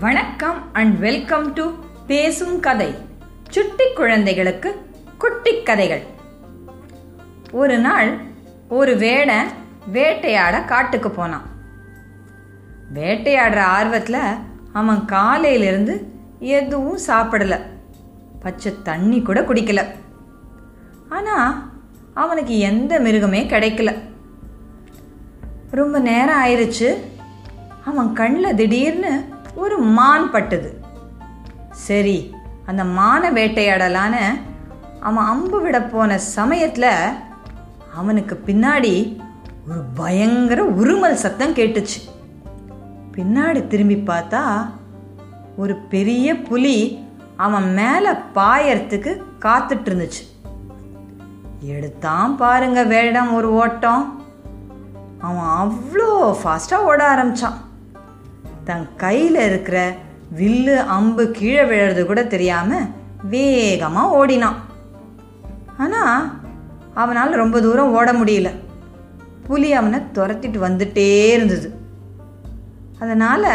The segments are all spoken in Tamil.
வணக்கம் அண்ட் வெல்கம் டு பேசும் கதை. சுட்டி குழந்தைகளுக்கு குட்டி கதைகள். ஒரு நாள் ஒரு வேடை வேட்டையாட காட்டுக்கு போனான். வேட்டையாடுற ஆர்வத்தில் அவன் காலையிலிருந்து எதுவும் சாப்பிடல. பச்சை தண்ணி கூட குடிக்கல. ஆனால் அவனுக்கு எந்த மிருகமே கிடைக்கல. ரொம்ப நேரம் ஆயிடுச்சு அவன் கண்ணில் திடீர்னு ஒரு மான் பட்டுது. சரி அந்த மானை வேட்டையாடலான்னு அவன் அம்பு விட போன சமயத்தில் அவனுக்கு பின்னாடி ஒரு பயங்கர உருமல் சத்தம் கேட்டுச்சு. பின்னாடி திரும்பி பார்த்தா ஒரு பெரிய புலி அவன் மேலே பாயறதுக்கு காத்துட்டு இருந்துச்சு. எடுத்தான் பாருங்க வேடம் ஒரு ஓட்டம். அவன் அவ்வளோ ஃபாஸ்ட்டாக ஓட ஆரம்பிச்சான். தன் கையில் இருக்கிற வில்லு அம்பு கீழே விழறது கூட தெரியாமல் வேகமாக ஓடினான். ஆனால் அவனால் ரொம்ப தூரம் ஓட முடியல. புலி அவனை துரத்திட்டு வந்துட்டே இருந்தது. அதனால்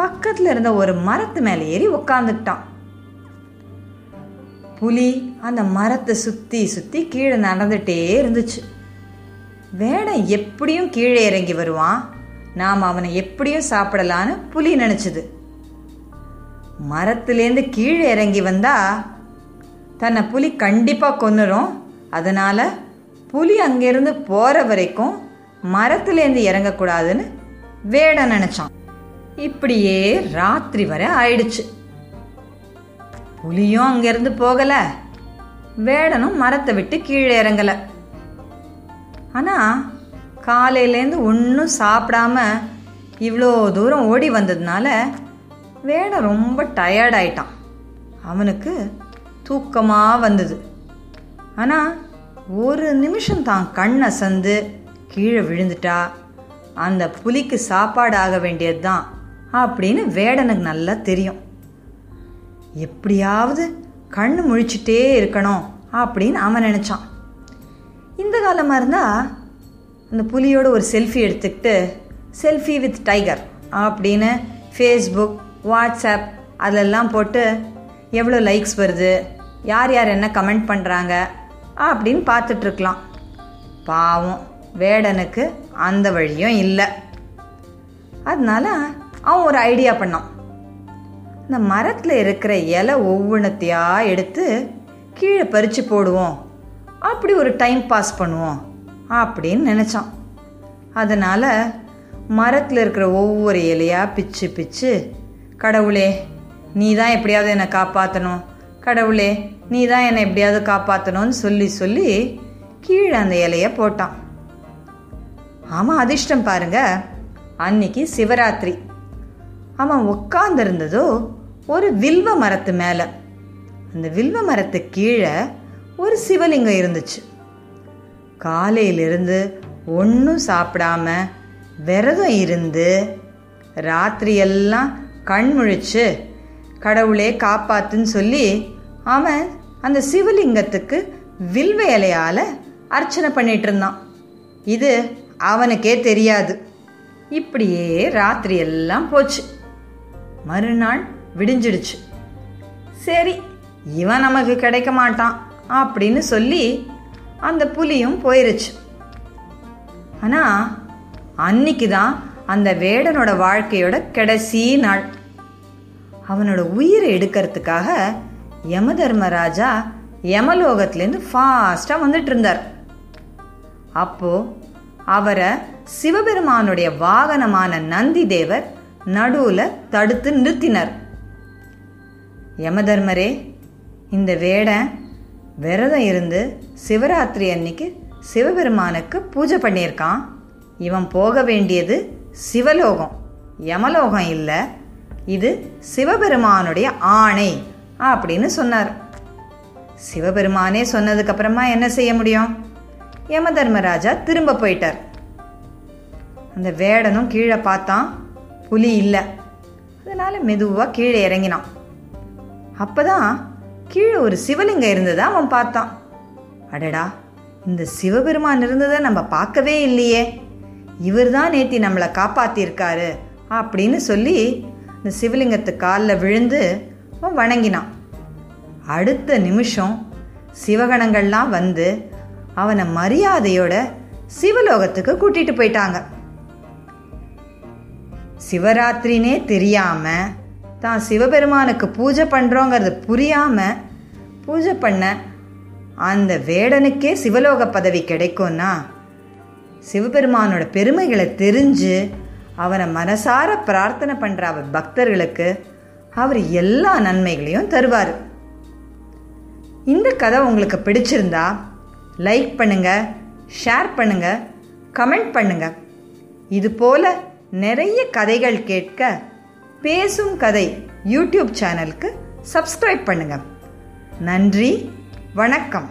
பக்கத்தில் இருந்த ஒரு மரத்து மேலே ஏறி உட்காந்துக்கிட்டான் புலி அந்த மரத்தை சுற்றி சுற்றி கீழே நடந்துகிட்டே இருந்துச்சு. வேடம் எப்படியும் கீழே இறங்கி வருவான். நாம் அவனை எப்படியும் சாப்பிடலான்னு புலி நினச்சிது. மரத்துலேருந்து கீழே இறங்கி வந்தா தன்னை புலி கண்டிப்பாக கொன்னுரும். அதனால் புலி அங்கேருந்து போகிற வரைக்கும் மரத்துலேருந்து இறங்கக்கூடாதுன்னு வேட நினச்சான். இப்படியே ராத்திரி வரை ஆயிடுச்சு. புலியும் அங்கேருந்து போகலை. வேடனும் மரத்தை விட்டு கீழே இறங்கலை. ஆனால் காலையிலேருந்து ஒன்றும் சாப்பிடாம இவ்வளோ தூரம் ஓடி வந்ததுனால வேட ரொம்ப டயர்டாயிட்டான் அவனுக்கு தூக்கமாக வந்தது. ஆனால் ஒரு நிமிஷம் தான் கண் அசந்து கீழே விழுந்துட்டா. அந்த புலிக்கு சாப்பாடு ஆக வேண்டியது தான் அப்படின்னு வேடனுக்கு நல்லா தெரியும். எப்படியாவது கண்ணு முழிச்சிட்டே இருக்கணும் அப்படின்னு அவன் நினச்சான். இந்த காலமாக இருந்தால் அந்த புலியோட ஒரு செல்ஃபி எடுத்துக்கிட்டு செல்ஃபி வித் டைகர் அப்படின்னு ஃபேஸ்புக் வாட்ஸ்அப் அதெல்லாம் போட்டு எவ்வளோ லைக்ஸ் வருது? யார் யார் என்ன கமெண்ட் பண்ணுறாங்க அப்படின்னு பார்த்துட்ருக்கலாம் பாவம் வேடனுக்கு அந்த வழியும் இல்லை. அதனால அவன் ஒரு ஐடியா பண்ணான். இந்த மரத்தில் இருக்கிற இலை ஒவ்வொன்றத்தையாக எடுத்து கீழே பறித்து போடுவோம். அப்படி ஒரு டைம் பாஸ் பண்ணுவோம். அப்படின்னு நினச்சான். அதனால் மரத்தில் இருக்கிற ஒவ்வொரு இலையாக பிச்சு பிச்சு கடவுளே நீ தான் எப்படியாவது என்னை காப்பாற்றணும் கடவுளே நீ தான் என்னை எப்படியாவது காப்பாற்றணும்னு சொல்லி சொல்லி கீழே அந்த இலையை போட்டான். ஆமாம் அதிர்ஷ்டம் பாருங்க. அன்னைக்கு சிவராத்திரி. அவன் உட்காந்துருந்ததோ ஒரு வில்வ மரத்து மேலே. அந்த வில்வ மரத்து கீழே ஒரு சிவலிங்கம் இருந்துச்சு. காலையிலிருந்து ஒன்றும் சாப்பிடாம விரதம் இருந்து ராத்திரியெல்லாம் கண் முழிச்சு கடவுளே காப்பாத்துன்னு சொல்லி அவன் அந்த சிவலிங்கத்துக்கு வில்வ இலையால் அர்ச்சனை பண்ணிட்டு இருந்தான். இது அவனுக்கே தெரியாது. இப்படியே ராத்திரி எல்லாம் போச்சு. மறுநாள் விடிஞ்சிடுச்சு. சரி இவன் நமக்கு கிடைக்க மாட்டான் அப்படின்னு சொல்லி அந்த புலியும் போயிருச்சு. ஆனால் அன்னைக்கு தான் அந்த வேடனோட வாழ்க்கையோட கடைசி நாள். அவனோட உயிரை எடுக்கிறதுக்காக யம தர்மராஜா யமலோகத்திலேருந்து ஃபாஸ்ட்டாக வந்துட்டு இருந்தார் அப்போ அவரை சிவபெருமானுடைய வாகனமான நந்தி தேவர் நடுவில் தடுத்து நிறுத்தினார். யமதர்மரே இந்த வேடன் விரதம் இருந்து சிவராத்திரி அன்னைக்கு சிவபெருமானுக்கு பூஜை பண்ணியிருக்கான். இவன் போக வேண்டியது சிவலோகம். யமலோகம் இல்லை. இது சிவபெருமானுடைய ஆணை அப்படின்னு சொன்னார். சிவபெருமானே சொன்னதுக்கப்புறமா என்ன செய்ய முடியும்? யம தர்மராஜா திரும்ப போயிட்டார். அந்த வேடனும் கீழே பார்த்தான். புலி இல்லை. அதனால மெதுவாக கீழே இறங்கினான். அப்போதான் கீழே ஒரு சிவலிங்கம் இருந்ததை அவன் பார்த்தான். அடடா இந்த சிவபெருமான் இருந்ததை நம்ம பார்க்கவே இல்லையே. இவர் தான் நேத்தி நம்மளை காப்பாத்திருக்காரு அப்படின்னு சொல்லி இந்த சிவலிங்கத்து காலில் விழுந்து அவன் வணங்கினான். அடுத்த நிமிஷம் சிவகணங்கள்லாம் வந்து அவனை மரியாதையோட சிவலோகத்துக்கு கூட்டிட்டு போயிட்டாங்க. சிவராத்திரினே தெரியாமல் தான் சிவபெருமானுக்கு பூஜை பண்ணுறோங்கிறது புரியாம பூஜை பண்ண அந்த வேடனுக்கே சிவலோக பதவி கிடைக்கும்னா சிவபெருமானோட பெருமைகளை தெரிஞ்சு அவரை மனசார பிரார்த்தனை பண்ணுற அவர் பக்தர்களுக்கு அவர் எல்லா நன்மைகளையும் தருவார். இந்த கதை உங்களுக்கு பிடிச்சிருந்தா லைக் பண்ணுங்க ஷேர் பண்ணுங்க கமெண்ட் பண்ணுங்க. இது போல் நிறைய கதைகள் கேட்க பேசும் கதை யூடியூப் சேனலுக்கு சப்ஸ்கிரைப் பண்ணுங்கள் நன்றி வணக்கம்.